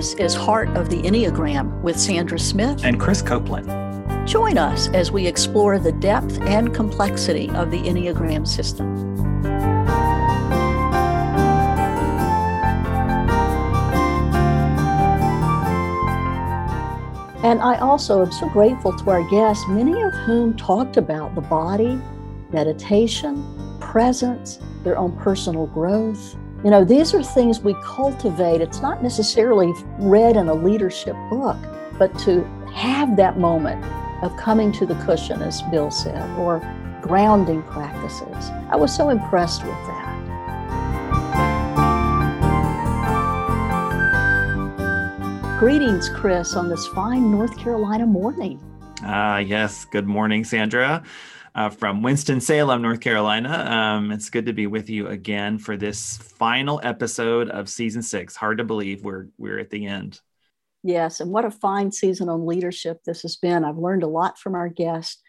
This is Heart of the Enneagram with Sandra Smith and Chris Copeland. Join us as we explore the depth and complexity of the Enneagram system. And I also am so grateful to our guests, many of whom talked about the body, meditation, presence, their own personal growth, you know, these are things we cultivate. It's not necessarily read in a leadership book, but to have that moment of coming to the cushion, as Bill said, or grounding practices. I was so impressed with that. Greetings, Chris, on this fine North Carolina morning. Ah, uh, yes. Good morning, Sandra uh, from Winston-Salem, North Carolina. Um, it's good to be with you again for this final episode of season six. Hard to believe we're we're at the end. Yes, and what a fine season on leadership this has been. I've learned a lot from our guests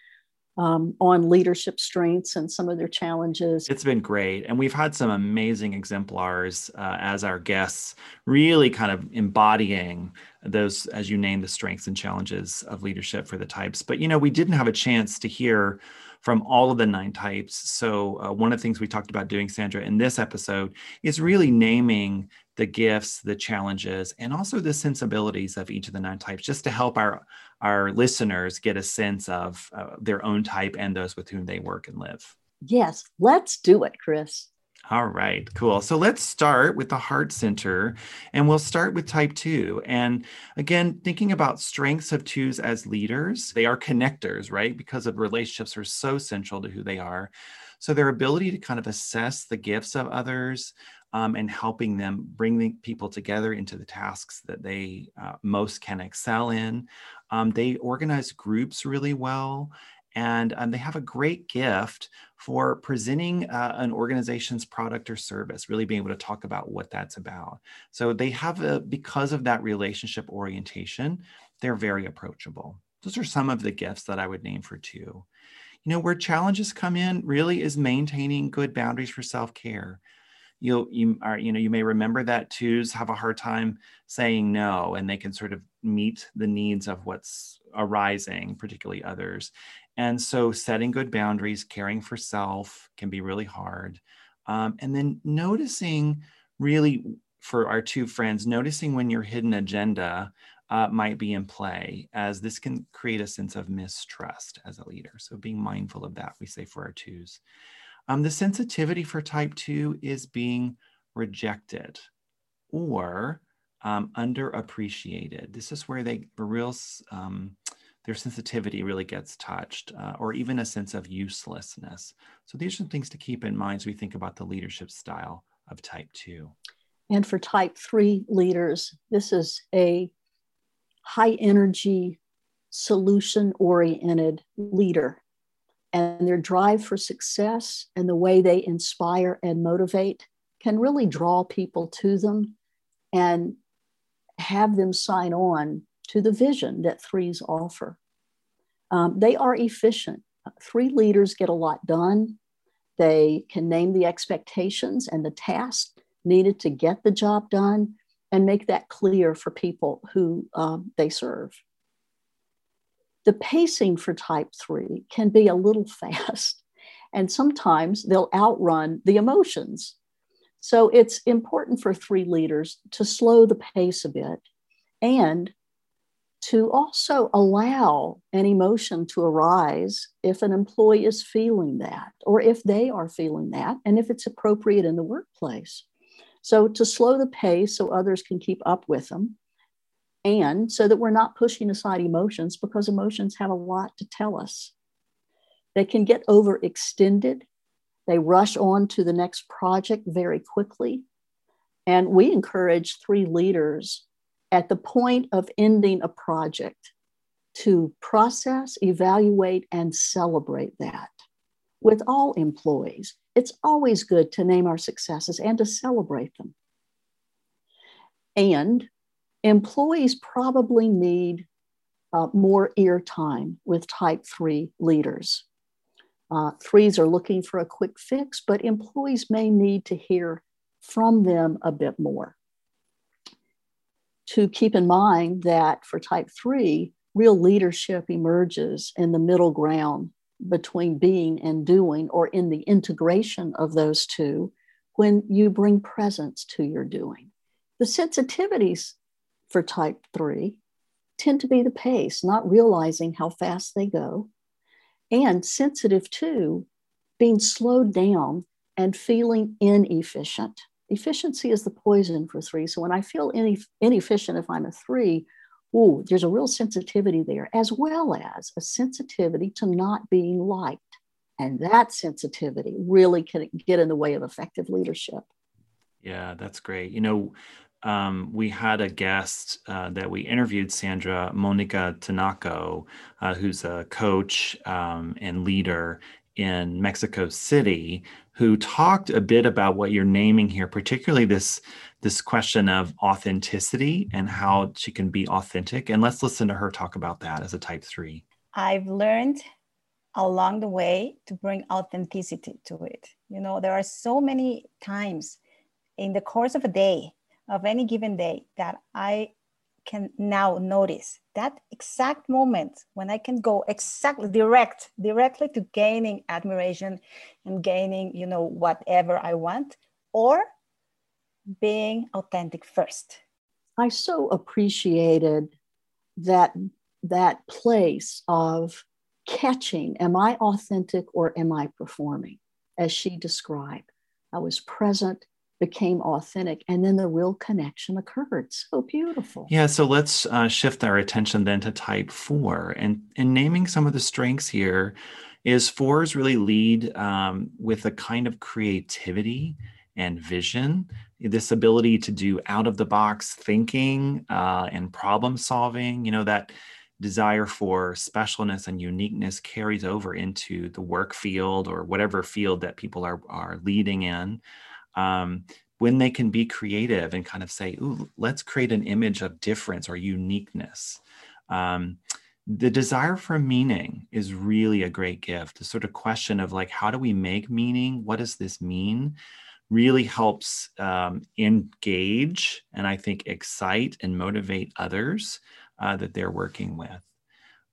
um, on leadership strengths and some of their challenges. It's been great. And we've had some amazing exemplars uh, as our guests, really kind of embodying those, as you name, the strengths and challenges of leadership for the types. But, you know, we didn't have a chance to hear from all of the nine types. So, uh, one of the things we talked about doing, Sandra, in this episode is really naming the gifts, the challenges, and also the sensibilities of each of the nine types, just to help our our listeners get a sense of uh, their own type and those with whom they work and live. Yes, let's do it, Chris. All right, cool. So let's start with the heart center and we'll start with type two. And again, thinking about strengths of twos as leaders, they are connectors, right? Because of relationships are so central to who they are. So their ability to kind of assess the gifts of others um, and helping them bring the people together into the tasks that they uh, most can excel in. Um, they organize groups really well and um, they have a great gift for presenting uh, an organization's product or service really being able to talk about what that's about. So they have a because of that relationship orientation they're very approachable. Those are some of the gifts that i would name for two. You know where challenges come in really is maintaining good boundaries for self-care. You'll you are you know you may remember that twos have a hard time saying no and they can sort of meet the needs of what's arising particularly others and so setting good boundaries, caring for self can be really hard. Um, and then noticing really for our two friends, noticing when your hidden agenda uh, might be in play, as this can create a sense of mistrust as a leader. So being mindful of that, we say for our twos. Um, the sensitivity for type two is being rejected or um, underappreciated. This is where they real um, their sensitivity really gets touched, uh, or even a sense of uselessness. So these are things to keep in mind as we think about the leadership style of type two. And for type three leaders, this is a high energy, solution oriented leader. And their drive for success and the way they inspire and motivate can really draw people to them and have them sign on to the vision that threes offer. Um, they are efficient. Three leaders get a lot done. They can name the expectations and the tasks needed to get the job done and make that clear for people who um, they serve. The pacing for type three can be a little fast, and sometimes they'll outrun the emotions. So it's important for three leaders to slow the pace a bit and to also allow an emotion to arise if an employee is feeling that or if they are feeling that and if it's appropriate in the workplace. So to slow the pace so others can keep up with them and so that we're not pushing aside emotions because emotions have a lot to tell us. They can get overextended. They rush on to the next project very quickly. And we encourage three leaders at the point of ending a project to process, evaluate, and celebrate that with all employees. It's always good to name our successes and to celebrate them. And employees probably need uh, more ear time with type three leaders. Uh, threes are looking for a quick fix, but employees may need to hear from them a bit more to keep in mind that for type three, real leadership emerges in the middle ground between being and doing, or in the integration of those two, when you bring presence to your doing. The sensitivities for type three tend to be the pace, not realizing how fast they go, and sensitive to being slowed down and feeling inefficient. Efficiency is the poison for three. So when I feel inefficient, if I'm a three, ooh, there's a real sensitivity there, as well as a sensitivity to not being liked. And that sensitivity really can get in the way of effective leadership. Yeah, that's great. You know, um, we had a guest uh, that we interviewed, Sandra Monica Tinaco, uh, who's a coach um, and leader in Mexico City, who talked a bit about what you're naming here, particularly this this question of authenticity and how she can be authentic. And let's listen to her talk about that as a type three. I've learned along the way to bring authenticity to it. You know, there are so many times in the course of a day, of any given day, that I can now notice that exact moment when I can go exactly direct, directly to gaining admiration and gaining, you know, whatever I want, or being authentic first. I so appreciated that that place of catching am I authentic or am I performing? As she described, I was present, became authentic, and then the real connection occurred. So beautiful. Yeah. So let's uh, shift our attention then to type four and, and naming some of the strengths here is fours really lead um, with a kind of creativity and vision this ability to do out of the box thinking uh, and problem solving you know that desire for specialness and uniqueness carries over into the work field or whatever field that people are, are leading in. Um, when they can be creative and kind of say, Ooh, let's create an image of difference or uniqueness. Um, the desire for meaning is really a great gift. The sort of question of like, how do we make meaning? What does this mean? Really helps um, engage and I think excite and motivate others uh, that they're working with.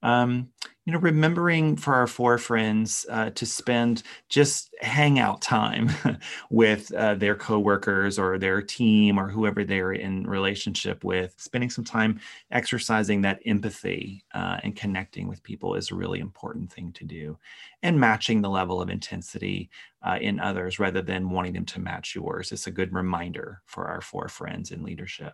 Um, you know, remembering for our four friends uh, to spend just hangout time with uh, their coworkers or their team or whoever they're in relationship with, spending some time exercising that empathy uh, and connecting with people is a really important thing to do, and matching the level of intensity uh, in others rather than wanting them to match yours. It's a good reminder for our four friends in leadership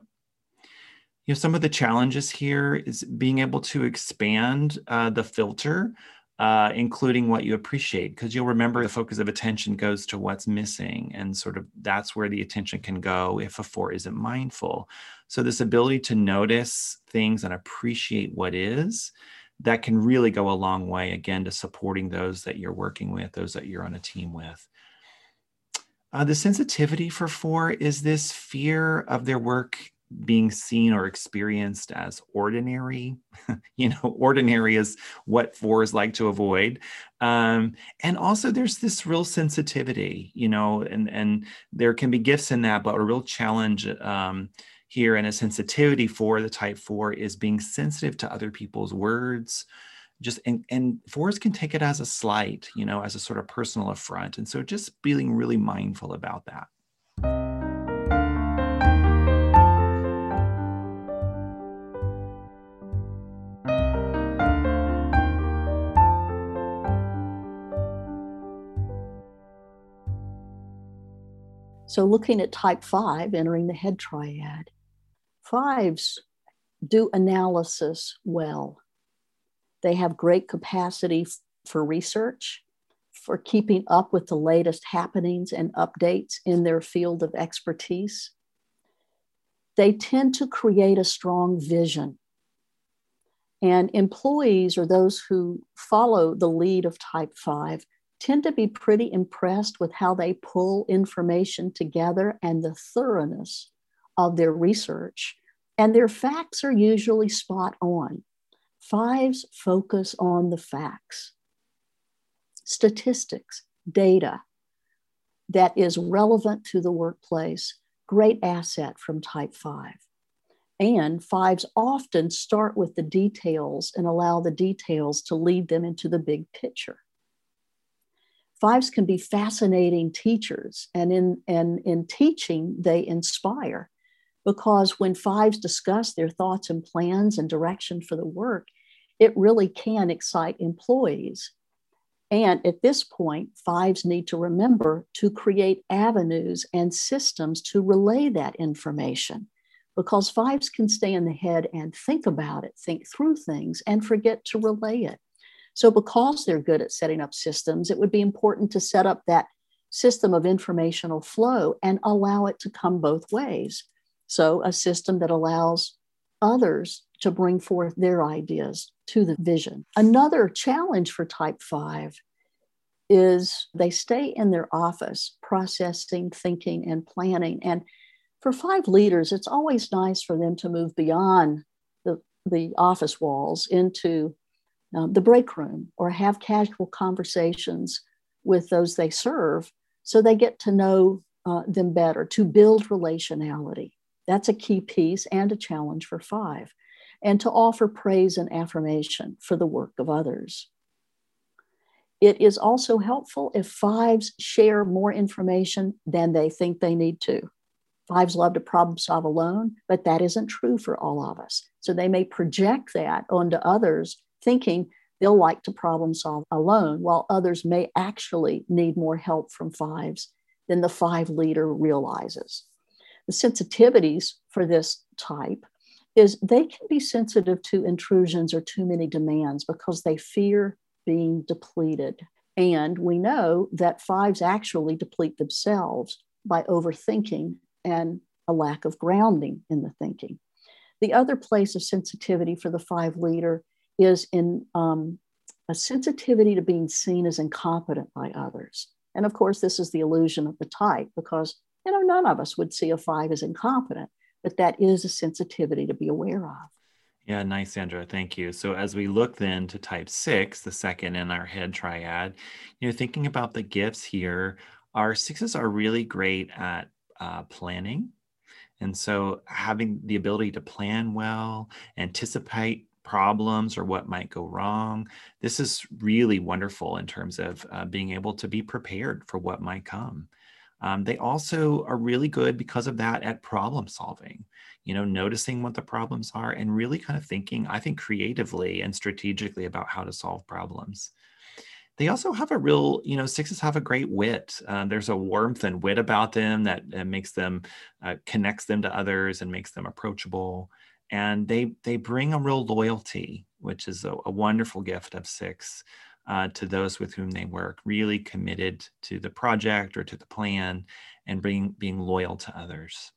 you know some of the challenges here is being able to expand uh, the filter uh, including what you appreciate because you'll remember the focus of attention goes to what's missing and sort of that's where the attention can go if a four isn't mindful. So this ability to notice things and appreciate what is that can really go a long way again to supporting those that you're working with those that you're on a team with. Uh, the sensitivity for four is this fear of their work being seen or experienced as ordinary. you know, ordinary is what fours like to avoid. Um, and also there's this real sensitivity, you know, and, and there can be gifts in that, but a real challenge um, here and a sensitivity for the type four is being sensitive to other people's words. Just and, and fours can take it as a slight, you know, as a sort of personal affront. And so just being really mindful about that. So, looking at type five, entering the head triad, fives do analysis well. They have great capacity for research, for keeping up with the latest happenings and updates in their field of expertise. They tend to create a strong vision. And employees or those who follow the lead of type 5 tend to be pretty impressed with how they pull information together and the thoroughness of their research. And their facts are usually spot on. Fives focus on the facts, statistics, data that is relevant to the workplace. Great asset from type five. And fives often start with the details and allow the details to lead them into the big picture. Fives can be fascinating teachers, and in, and in teaching, they inspire because when fives discuss their thoughts and plans and direction for the work, it really can excite employees. And at this point, fives need to remember to create avenues and systems to relay that information because fives can stay in the head and think about it, think through things, and forget to relay it. So, because they're good at setting up systems, it would be important to set up that system of informational flow and allow it to come both ways. So, a system that allows others to bring forth their ideas to the vision. Another challenge for type 5 is they stay in their office processing, thinking, and planning. And for five leaders, it's always nice for them to move beyond the, the office walls into um, the break room or have casual conversations with those they serve so they get to know uh, them better, to build relationality. That's a key piece and a challenge for five, and to offer praise and affirmation for the work of others. It is also helpful if fives share more information than they think they need to. Fives love to problem solve alone, but that isn't true for all of us. So they may project that onto others, thinking they'll like to problem solve alone, while others may actually need more help from fives than the five leader realizes. The sensitivities for this type is they can be sensitive to intrusions or too many demands because they fear being depleted. And we know that fives actually deplete themselves by overthinking and a lack of grounding in the thinking. The other place of sensitivity for the five leader is in um, a sensitivity to being seen as incompetent by others. And of course, this is the illusion of the type because you know none of us would see a five as incompetent, but that is a sensitivity to be aware of. Yeah, nice, Sandra. Thank you. So as we look then to type six, the second in our head triad, you know, thinking about the gifts here, our sixes are really great at uh, planning. And so having the ability to plan well, anticipate problems or what might go wrong, this is really wonderful in terms of uh, being able to be prepared for what might come. Um, they also are really good because of that at problem solving you know, noticing what the problems are and really kind of thinking, I think, creatively and strategically about how to solve problems. They also have a real, you know, sixes have a great wit. Uh, there's a warmth and wit about them that, makes them, uh, connects them to others and makes them approachable. And they they bring a real loyalty, which is a, a wonderful gift of six. Uh, to those with whom they work, really committed to the project or to the plan and being, being loyal to others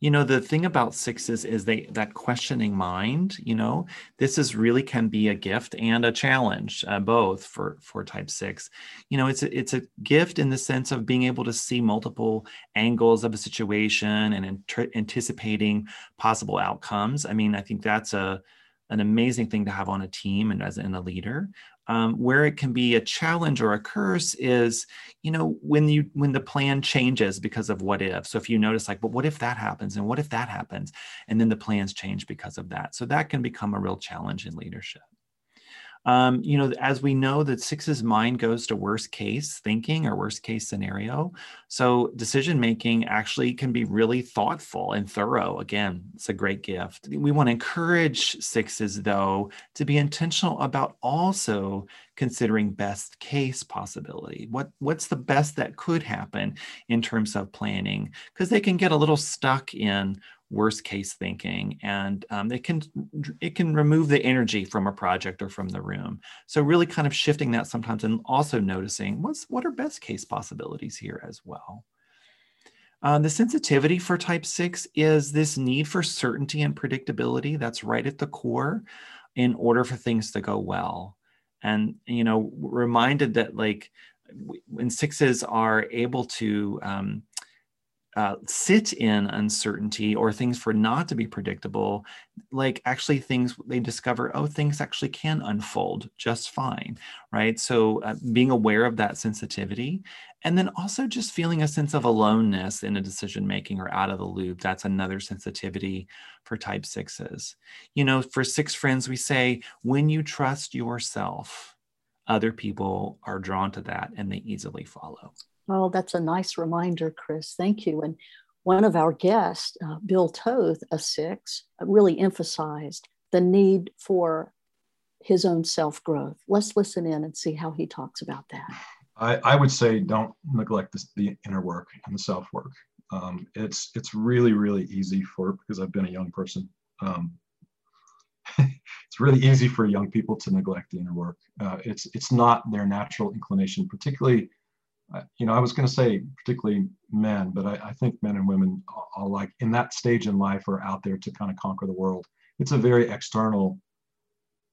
you know the thing about sixes is they that questioning mind you know this is really can be a gift and a challenge uh, both for for type six. You know it's a, it's a gift in the sense of being able to see multiple angles of a situation and anticipating possible outcomes. I mean i think that's a an amazing thing to have on a team and as in a leader um, where it can be a challenge or a curse is you know when you when the plan changes because of what if. So if you notice like but what if that happens? And what if that happens? And then the plans change because of that. So that can become a real challenge in leadership um, you know, as we know that six's mind goes to worst case thinking or worst case scenario. So decision making actually can be really thoughtful and thorough. Again, it's a great gift. We want to encourage sixes though to be intentional about also considering best case possibility. What what's the best that could happen in terms of planning? Because they can get a little stuck in worst case thinking and um, it can it can remove the energy from a project or from the room. So really kind of shifting that sometimes and also noticing what's what are best case possibilities here as well. Uh, the sensitivity for type 6 is this need for certainty and predictability that's right at the core in order for things to go well. And you know reminded that like when sixes are able to um, uh, sit in uncertainty or things for not to be predictable, like actually things they discover, oh, things actually can unfold just fine, right? So uh, being aware of that sensitivity and then also just feeling a sense of aloneness in a decision making or out of the loop. That's another sensitivity for type sixes. You know, for six friends, we say, when you trust yourself, other people are drawn to that and they easily follow. Oh, that's a nice reminder, Chris. Thank you. And one of our guests, uh, Bill Toth, a six, really emphasized the need for his own self growth. Let's listen in and see how he talks about that. I, I would say don't neglect the inner work and the self work. Um, it's it's really really easy for because I've been a young person. Um, it's really easy for young people to neglect the inner work. Uh, it's it's not their natural inclination, particularly you know, I was going to say particularly men, but I, I, think men and women are like in that stage in life are out there to kind of conquer the world. It's a very external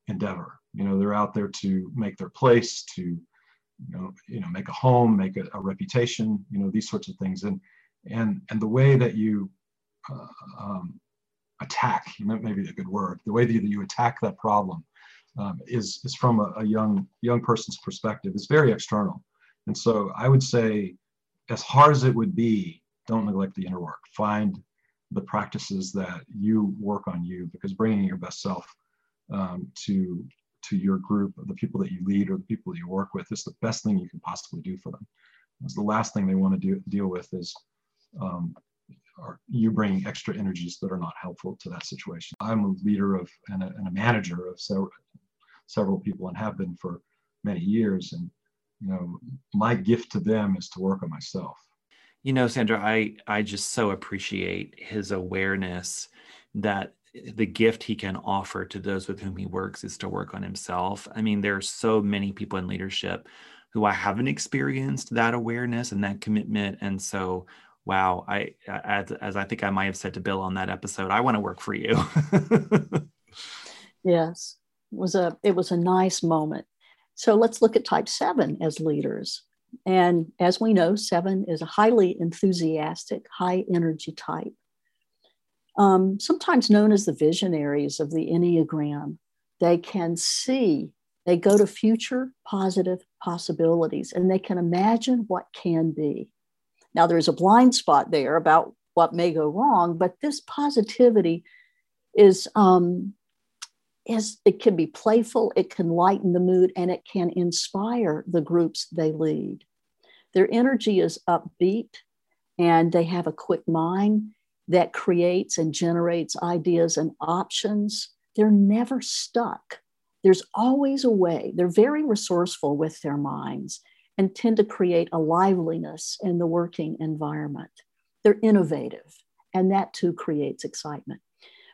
endeavor. You know, they're out there to make their place, to you know, you know, make a home, make a, a reputation. You know, these sorts of things, and and and the way that you uh, um, attack, maybe a good word, the way that you attack that problem um, is is from a, a young young person's perspective. It's very external and so I would say, as hard as it would be, don't neglect the inner work. Find the practices that you work on you because bringing your best self um, to to your group, the people that you lead or the people that you work with, is the best thing you can possibly do for them. Because the last thing they want to do, deal with is um, are you bringing extra energies that are not helpful to that situation. I'm a leader of and a, and a manager of several, several people and have been for many years. And you know my gift to them is to work on myself. You know sandra i i just so appreciate his awareness that the gift he can offer to those with whom he works is to work on himself. I mean there are so many people in leadership who i haven't experienced that awareness and that commitment. And so wow i as, as i think i might have said to bill on that episode i want to work for you. Yes. It was a it was a nice moment so let's look at type seven as leaders. And as we know, seven is a highly enthusiastic, high energy type. Um, sometimes known as the visionaries of the Enneagram, they can see, they go to future positive possibilities and they can imagine what can be. Now, there's a blind spot there about what may go wrong, but this positivity is um, is it can be playful, it can lighten the mood, and it can inspire the groups they lead. Their energy is upbeat and they have a quick mind that creates and generates ideas and options. They're never stuck. There's always a way. They're very resourceful with their minds and tend to create a liveliness in the working environment. They're innovative, and that too creates excitement.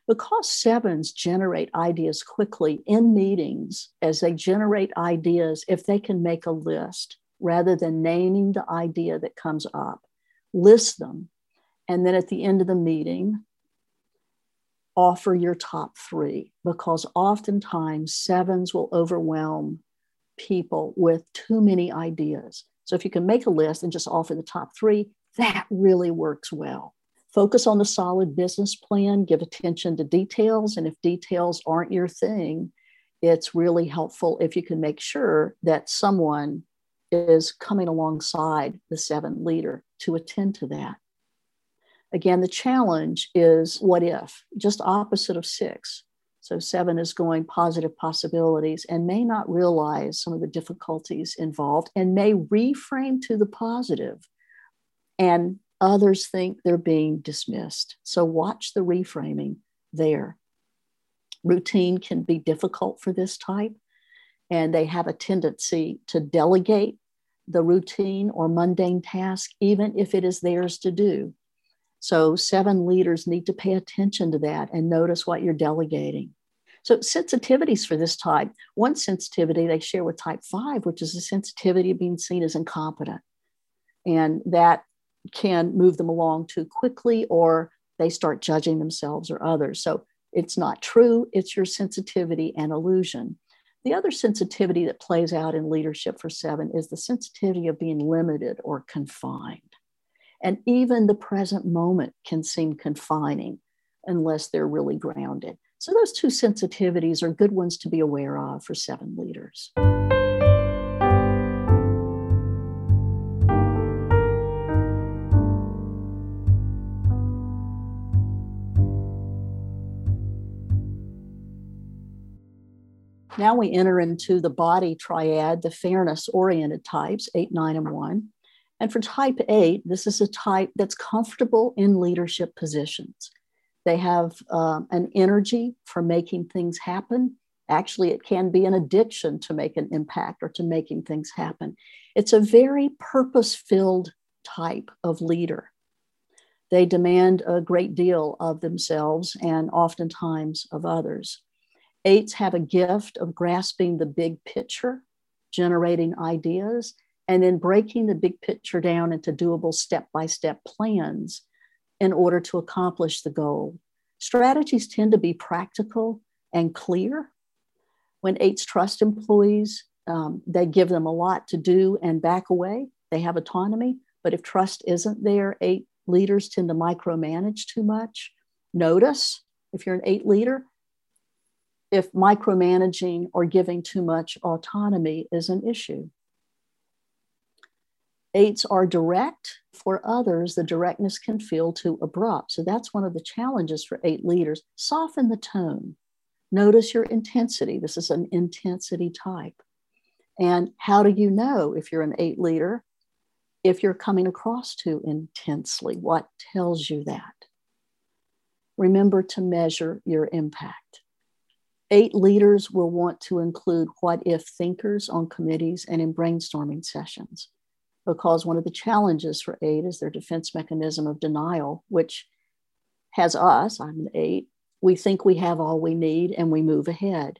Because sevens generate ideas quickly in meetings, as they generate ideas, if they can make a list rather than naming the idea that comes up, list them. And then at the end of the meeting, offer your top three because oftentimes sevens will overwhelm people with too many ideas. So if you can make a list and just offer the top three, that really works well. Focus on the solid business plan, give attention to details. And if details aren't your thing, it's really helpful if you can make sure that someone is coming alongside the seven leader to attend to that. Again, the challenge is what if, just opposite of six. So, seven is going positive possibilities and may not realize some of the difficulties involved and may reframe to the positive and Others think they're being dismissed. So watch the reframing there. Routine can be difficult for this type, and they have a tendency to delegate the routine or mundane task, even if it is theirs to do. So, seven leaders need to pay attention to that and notice what you're delegating. So, sensitivities for this type one sensitivity they share with type five, which is the sensitivity of being seen as incompetent. And that can move them along too quickly or they start judging themselves or others. So it's not true, it's your sensitivity and illusion. The other sensitivity that plays out in leadership for seven is the sensitivity of being limited or confined. And even the present moment can seem confining unless they're really grounded. So, those two sensitivities are good ones to be aware of for seven leaders. Now we enter into the body triad, the fairness oriented types, eight, nine, and one. And for type eight, this is a type that's comfortable in leadership positions. They have um, an energy for making things happen. Actually, it can be an addiction to make an impact or to making things happen. It's a very purpose filled type of leader. They demand a great deal of themselves and oftentimes of others. Eights have a gift of grasping the big picture, generating ideas, and then breaking the big picture down into doable step by step plans in order to accomplish the goal. Strategies tend to be practical and clear. When eights trust employees, um, they give them a lot to do and back away. They have autonomy. But if trust isn't there, eight leaders tend to micromanage too much. Notice if you're an eight leader, if micromanaging or giving too much autonomy is an issue. Eights are direct. For others, the directness can feel too abrupt. So that's one of the challenges for eight leaders. Soften the tone. Notice your intensity. This is an intensity type. And how do you know if you're an eight leader? If you're coming across too intensely, what tells you that? Remember to measure your impact. Eight leaders will want to include what if thinkers on committees and in brainstorming sessions because one of the challenges for eight is their defense mechanism of denial, which has us, I'm an eight, we think we have all we need and we move ahead.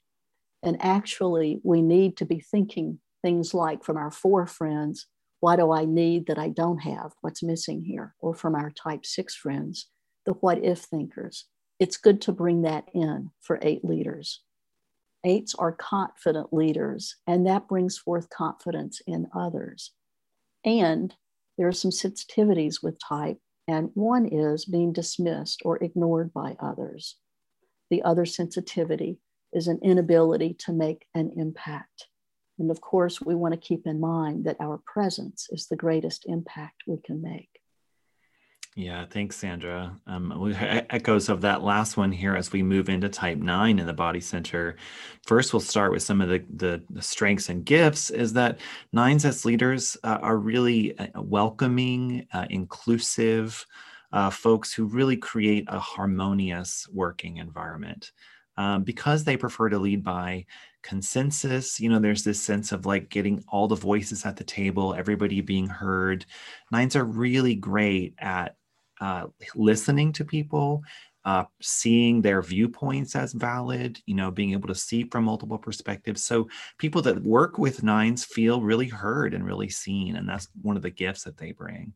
And actually, we need to be thinking things like from our four friends, what do I need that I don't have? What's missing here? Or from our type six friends, the what if thinkers. It's good to bring that in for eight leaders. Eights are confident leaders, and that brings forth confidence in others. And there are some sensitivities with type, and one is being dismissed or ignored by others. The other sensitivity is an inability to make an impact. And of course, we want to keep in mind that our presence is the greatest impact we can make. Yeah, thanks, Sandra. Um, echoes of that last one here as we move into type nine in the body center. First, we'll start with some of the, the, the strengths and gifts is that nines as leaders uh, are really uh, welcoming, uh, inclusive uh, folks who really create a harmonious working environment. Um, because they prefer to lead by consensus. You know, there's this sense of like getting all the voices at the table, everybody being heard. Nines are really great at uh, listening to people, uh, seeing their viewpoints as valid, you know, being able to see from multiple perspectives. So people that work with nines feel really heard and really seen. And that's one of the gifts that they bring.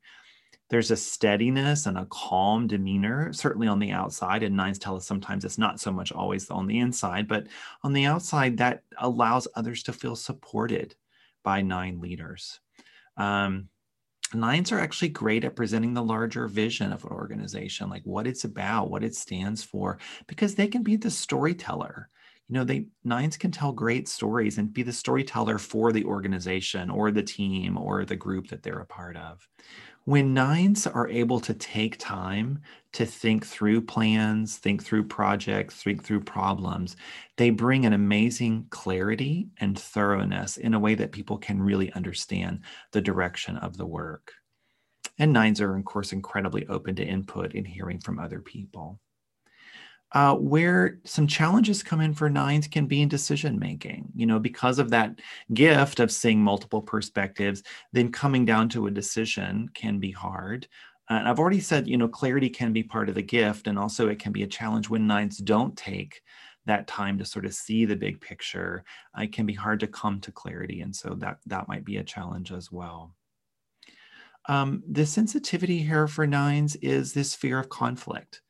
There's a steadiness and a calm demeanor, certainly on the outside. And nines tell us sometimes it's not so much always on the inside, but on the outside, that allows others to feel supported by nine leaders. Um, nines are actually great at presenting the larger vision of an organization, like what it's about, what it stands for, because they can be the storyteller. You know, they nines can tell great stories and be the storyteller for the organization or the team or the group that they're a part of. When nines are able to take time to think through plans, think through projects, think through problems, they bring an amazing clarity and thoroughness in a way that people can really understand the direction of the work. And nines are, of course, incredibly open to input and hearing from other people. Uh, where some challenges come in for nines can be in decision making. You know, because of that gift of seeing multiple perspectives, then coming down to a decision can be hard. And I've already said, you know, clarity can be part of the gift, and also it can be a challenge when nines don't take that time to sort of see the big picture. Uh, it can be hard to come to clarity, and so that that might be a challenge as well. Um, the sensitivity here for nines is this fear of conflict.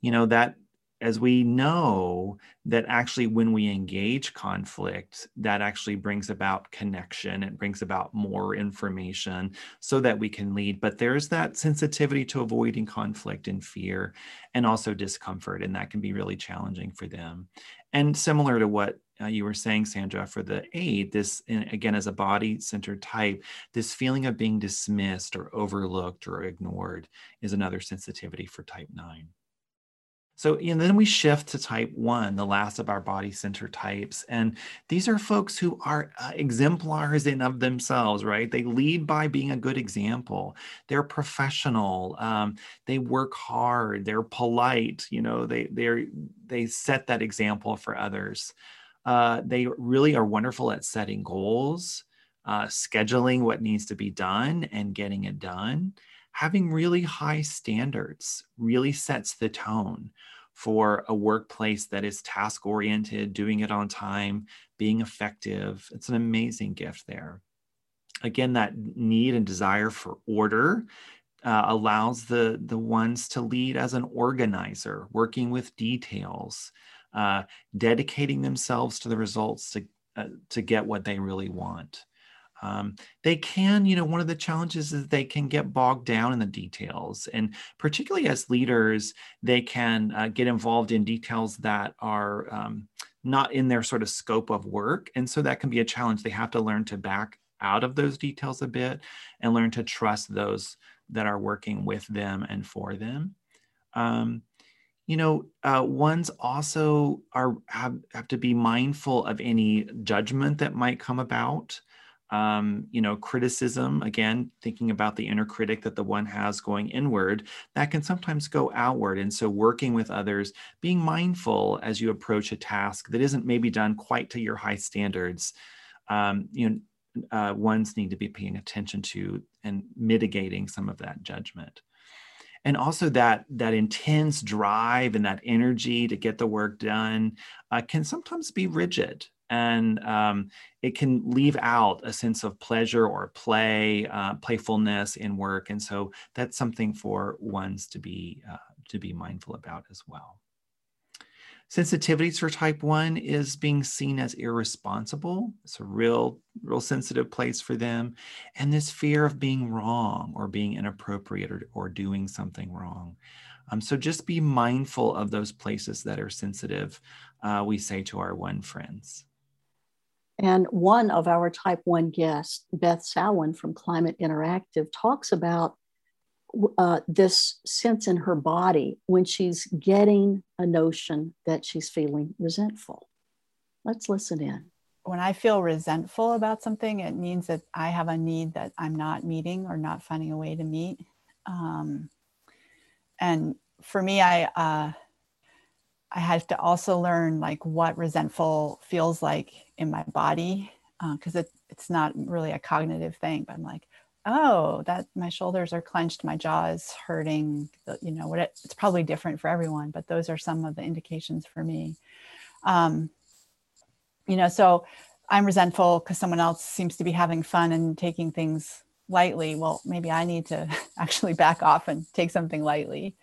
You know that as we know that actually when we engage conflict that actually brings about connection it brings about more information so that we can lead. But there's that sensitivity to avoiding conflict and fear and also discomfort and that can be really challenging for them. And similar to what uh, you were saying sandra for the aid this again as a body centered type this feeling of being dismissed or overlooked or ignored is another sensitivity for type 9 so, and then we shift to type one, the last of our body center types. And these are folks who are uh, exemplars in of themselves, right? They lead by being a good example. They're professional. Um, they work hard. They're polite. You know, they they they set that example for others. Uh, they really are wonderful at setting goals, uh, scheduling what needs to be done, and getting it done having really high standards really sets the tone for a workplace that is task oriented, doing it on time, being effective. It's an amazing gift there. Again, that need and desire for order uh, allows the, the ones to lead as an organizer, working with details, uh, dedicating themselves to the results to, uh, to get what they really want. Um, they can, you know, one of the challenges is they can get bogged down in the details. And particularly as leaders, they can uh, get involved in details that are um, not in their sort of scope of work. And so that can be a challenge. They have to learn to back out of those details a bit and learn to trust those that are working with them and for them. Um, you know, uh, ones also are have, have to be mindful of any judgment that might come about um, you know, criticism, again, thinking about the inner critic that the one has going inward, that can sometimes go outward. And so, working with others, being mindful as you approach a task that isn't maybe done quite to your high standards, um, you know, uh, ones need to be paying attention to and mitigating some of that judgment and also that that intense drive and that energy to get the work done uh, can sometimes be rigid and um, it can leave out a sense of pleasure or play, uh, playfulness in work, and so that's something for ones to be uh, to be mindful about as well. Sensitivities for type one is being seen as irresponsible. It's a real, real sensitive place for them, and this fear of being wrong or being inappropriate or, or doing something wrong. Um, so just be mindful of those places that are sensitive. Uh, we say to our one friends. And one of our type 1 guests, Beth Sawin from Climate Interactive, talks about uh, this sense in her body when she's getting a notion that she's feeling resentful. Let's listen in. When I feel resentful about something, it means that I have a need that I'm not meeting or not finding a way to meet. Um, and for me, I, uh, I have to also learn like what resentful feels like in my body because uh, it, it's not really a cognitive thing, but I'm like, oh, that my shoulders are clenched, my jaw is hurting. You know what? It, it's probably different for everyone, but those are some of the indications for me. Um, you know, so I'm resentful because someone else seems to be having fun and taking things lightly. Well, maybe I need to actually back off and take something lightly.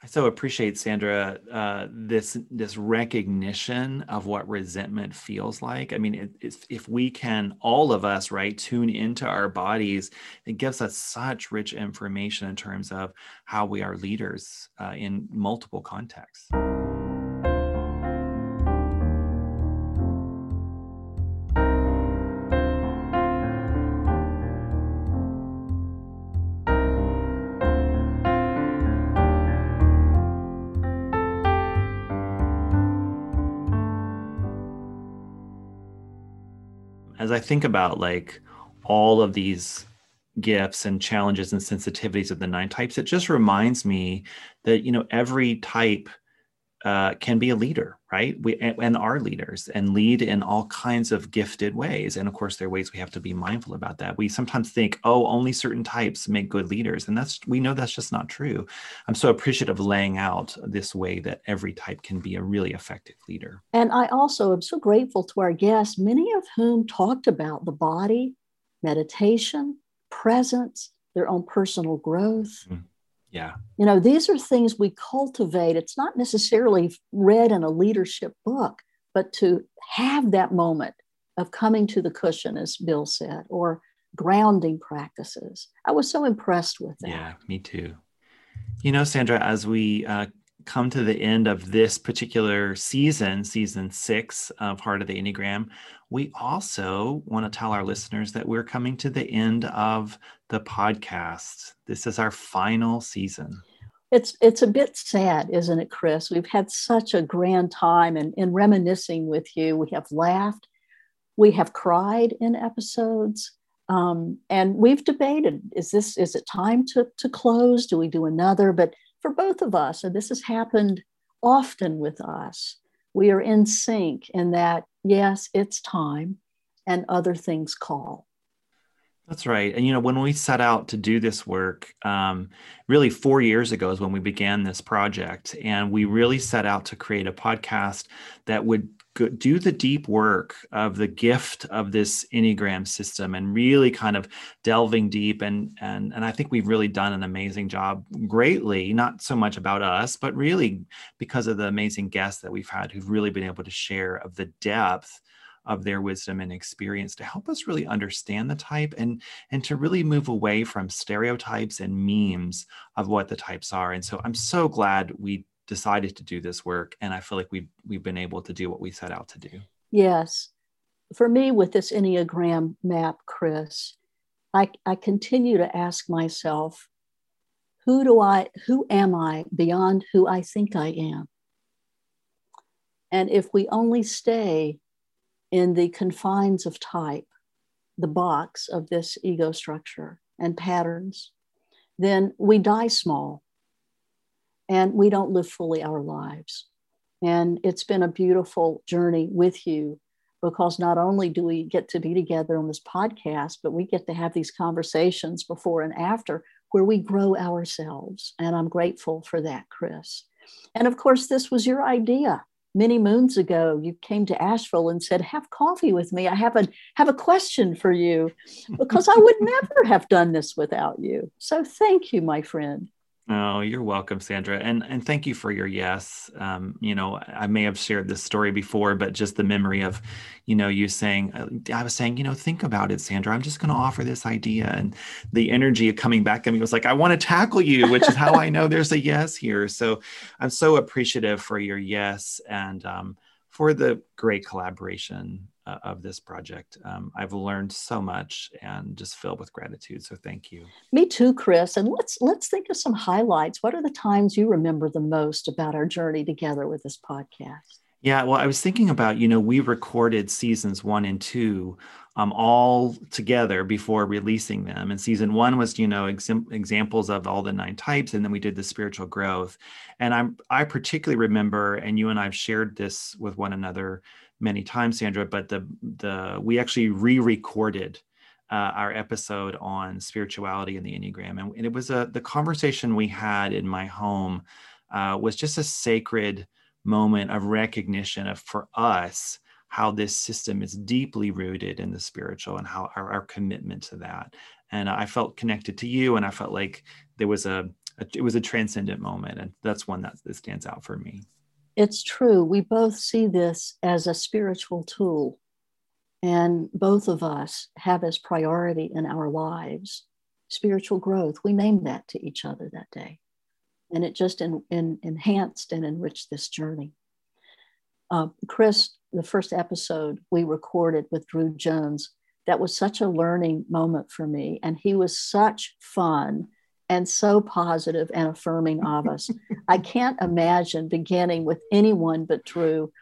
I so appreciate Sandra uh, this this recognition of what resentment feels like. I mean, it, if if we can, all of us, right, tune into our bodies, it gives us such rich information in terms of how we are leaders uh, in multiple contexts. I think about like all of these gifts and challenges and sensitivities of the nine types, it just reminds me that you know every type uh, can be a leader, right? We and are leaders and lead in all kinds of gifted ways. And of course, there are ways we have to be mindful about that. We sometimes think, oh, only certain types make good leaders, and that's we know that's just not true. I'm so appreciative of laying out this way that every type can be a really effective leader. And I also am so grateful to our guests, many of whom talked about the body, meditation, presence, their own personal growth. Mm Yeah. You know, these are things we cultivate. It's not necessarily read in a leadership book, but to have that moment of coming to the cushion, as Bill said, or grounding practices. I was so impressed with that. Yeah, me too. You know, Sandra, as we uh, come to the end of this particular season, season six of Heart of the Enneagram, we also want to tell our listeners that we're coming to the end of the podcast. This is our final season. It's it's a bit sad, isn't it, Chris? We've had such a grand time and in reminiscing with you. We have laughed, we have cried in episodes. Um, and we've debated is this is it time to, to close do we do another but for both of us and this has happened often with us we are in sync in that yes it's time and other things call that's right. And, you know, when we set out to do this work, um, really four years ago is when we began this project. And we really set out to create a podcast that would do the deep work of the gift of this enneagram system and really kind of delving deep. And and and I think we've really done an amazing job greatly not so much about us but really because of the amazing guests that we've had who've really been able to share of the depth of their wisdom and experience to help us really understand the type and and to really move away from stereotypes and memes of what the types are. And so i'm so glad we decided to do this work and i feel like we've we've been able to do what we set out to do. Yes. For me with this enneagram map chris i i continue to ask myself who do i who am i beyond who i think i am? And if we only stay in the confines of type, the box of this ego structure and patterns, then we die small and we don't live fully our lives. And it's been a beautiful journey with you because not only do we get to be together on this podcast, but we get to have these conversations before and after where we grow ourselves. And I'm grateful for that, Chris. And of course, this was your idea many moons ago you came to asheville and said have coffee with me i have a have a question for you because i would never have done this without you so thank you my friend Oh, you're welcome, Sandra, and and thank you for your yes. Um, you know, I may have shared this story before, but just the memory of, you know, you saying, uh, I was saying, you know, think about it, Sandra. I'm just going to offer this idea, and the energy of coming back at me was like, I want to tackle you, which is how I know there's a yes here. So, I'm so appreciative for your yes and um, for the great collaboration of this project. Um, I've learned so much and just filled with gratitude. So thank you. Me too, Chris. And let's let's think of some highlights. What are the times you remember the most about our journey together with this podcast? Yeah, well, I was thinking about, you know, we recorded seasons one and two um, all together before releasing them. And season one was, you know, examples of all the nine types, and then we did the spiritual growth. And I'm I particularly remember, and you and I've shared this with one another many times, Sandra, but the the we actually re-recorded uh, our episode on spirituality and the Enneagram, and, and, it was a the conversation we had in my home uh, was just a sacred moment of recognition of for us how this system is deeply rooted in the spiritual and how our, our commitment to that. And I felt connected to you, and I felt like there was a, a it was a transcendent moment, and that's one that, that stands out for me it's true. We both see this as a spiritual tool, and both of us have as priority in our lives spiritual growth. We named that to each other that day, and it just in, in, enhanced and enriched this journey. Uh, Chris, the first episode we recorded with Drew Jones, that was such a learning moment for me, and he was such fun and so positive and affirming of us. I can't imagine beginning with anyone but Drew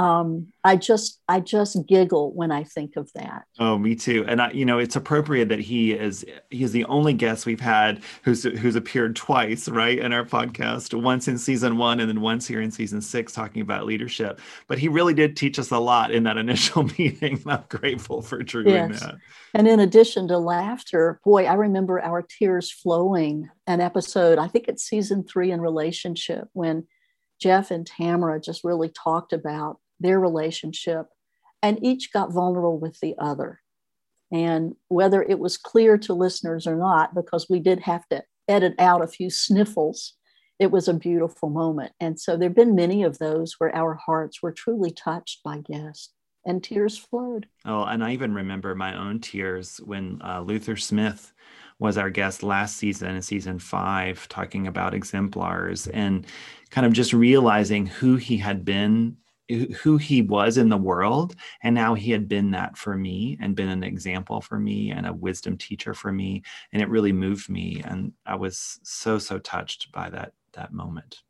um, I just I just giggle when I think of that. Oh, me too. And I, you know, it's appropriate that he is he is the only guest we've had who's who's appeared twice, right, in our podcast. Once in season one, and then once here in season six, talking about leadership. But he really did teach us a lot in that initial meeting. I'm grateful for Drew yes. that. And in addition to laughter, boy, I remember our tears flowing. An episode, I think it's season three in relationship when. Jeff and Tamara just really talked about their relationship, and each got vulnerable with the other. And whether it was clear to listeners or not, because we did have to edit out a few sniffles, it was a beautiful moment. And so there have been many of those where our hearts were truly touched by guests and tears flowed. Oh, and I even remember my own tears when uh, Luther Smith was our guest last season in season five, talking about exemplars and kind of just realizing who he had been who he was in the world and now he had been that for me and been an example for me and a wisdom teacher for me and it really moved me and i was so so touched by that that moment.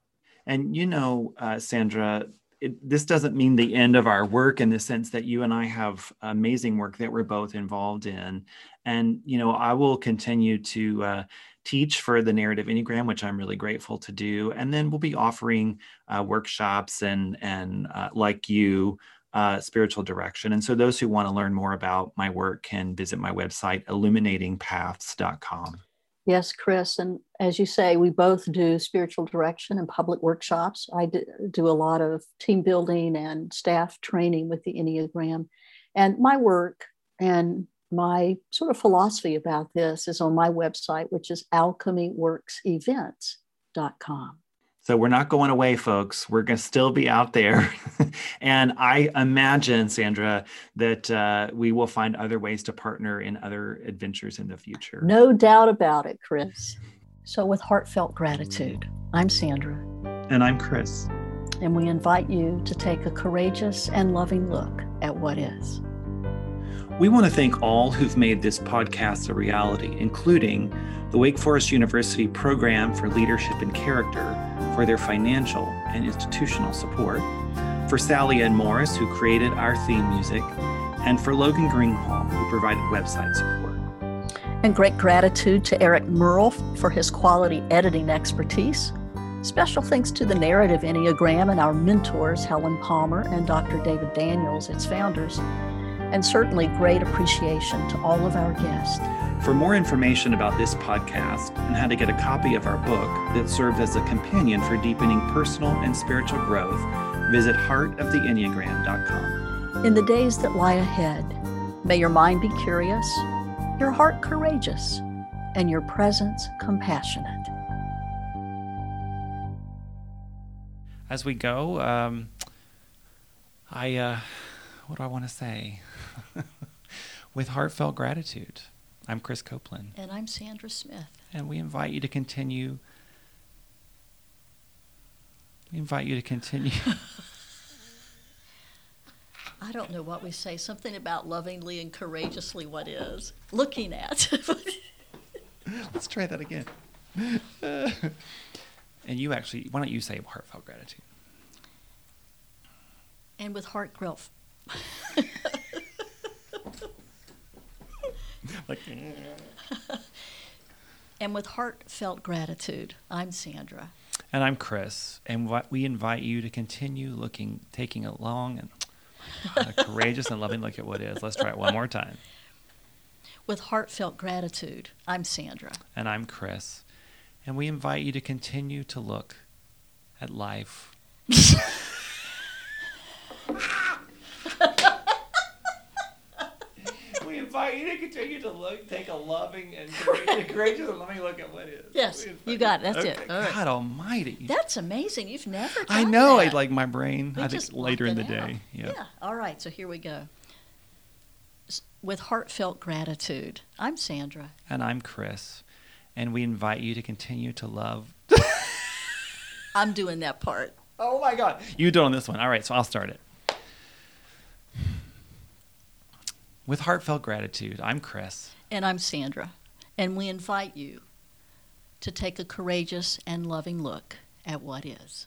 And you know uh, sandra it, this doesn't mean the end of our work in the sense that you and I have amazing work that we're both involved in. And, you know, I will continue to uh, teach for the narrative enneagram which i'm really grateful to do. And then we'll be offering uh, workshops and and uh, like you uh, spiritual direction. And so those who want to learn more about my work can visit my website illuminatingpaths.com yes chris and as you say we both do spiritual direction and public workshops I do, a lot of team building and staff training with the enneagram and my work and my sort of philosophy about this is on my website, which is alchemyworksevents.com. So we're not going away, folks. We're going to still be out there. and I imagine, Sandra, that uh, we will find other ways to partner in other adventures in the future. No doubt about it, Chris. So, with heartfelt gratitude, I'm Sandra. And I'm Chris. And we invite you to take a courageous and loving look at what is. We want to thank all who've made this podcast a reality, including the Wake Forest University Program for Leadership and Character for their financial and institutional support, for Sally Ann Morris, who created our theme music, and for Logan Greenhalgh, who provided website support. And great gratitude to Eric Merle for his quality editing expertise. Special thanks to the Narrative Enneagram and our mentors, Helen Palmer and Dr. David Daniels, its founders and certainly great appreciation to all of our guests. For more information about this podcast and how to get a copy of our book that serves as a companion for deepening personal and spiritual growth, visit heartoftheenneagram.com. In the days that lie ahead, may your mind be curious, your heart courageous, and your presence compassionate. As we go, um, I, uh, what do I want to say? with heartfelt gratitude. I'm Chris Copeland. And I'm Sandra Smith. And we invite you to continue. We invite you to continue. I don't know what we say. Something about lovingly and courageously what is. Looking at. Let's try that again. and you actually, why don't you say heartfelt gratitude? And with heart like, and with heartfelt gratitude, I'm Sandra. And I'm Chris. And what we invite you to continue looking, taking a long and a courageous and loving look at what is. Let's try it one more time. With heartfelt gratitude, I'm Sandra. And I'm Chris. And we invite you to continue to look at life. invite you to continue to look, take a loving and courageous and loving look at what is. Yes, you got it. That's okay. it. All right. God Almighty. That's amazing. You've never. I know. That. I like my brain. We I think later in the out. day. Yep. Yeah. All right. So here we go. With heartfelt gratitude, I'm Sandra. And I'm Chris, and we invite you to continue to love. I'm doing that part. Oh my God! You do on this one. All right. So I'll start it. With heartfelt gratitude, I'm Chris. And I'm Sandra. And we invite you to take a courageous and loving look at what is.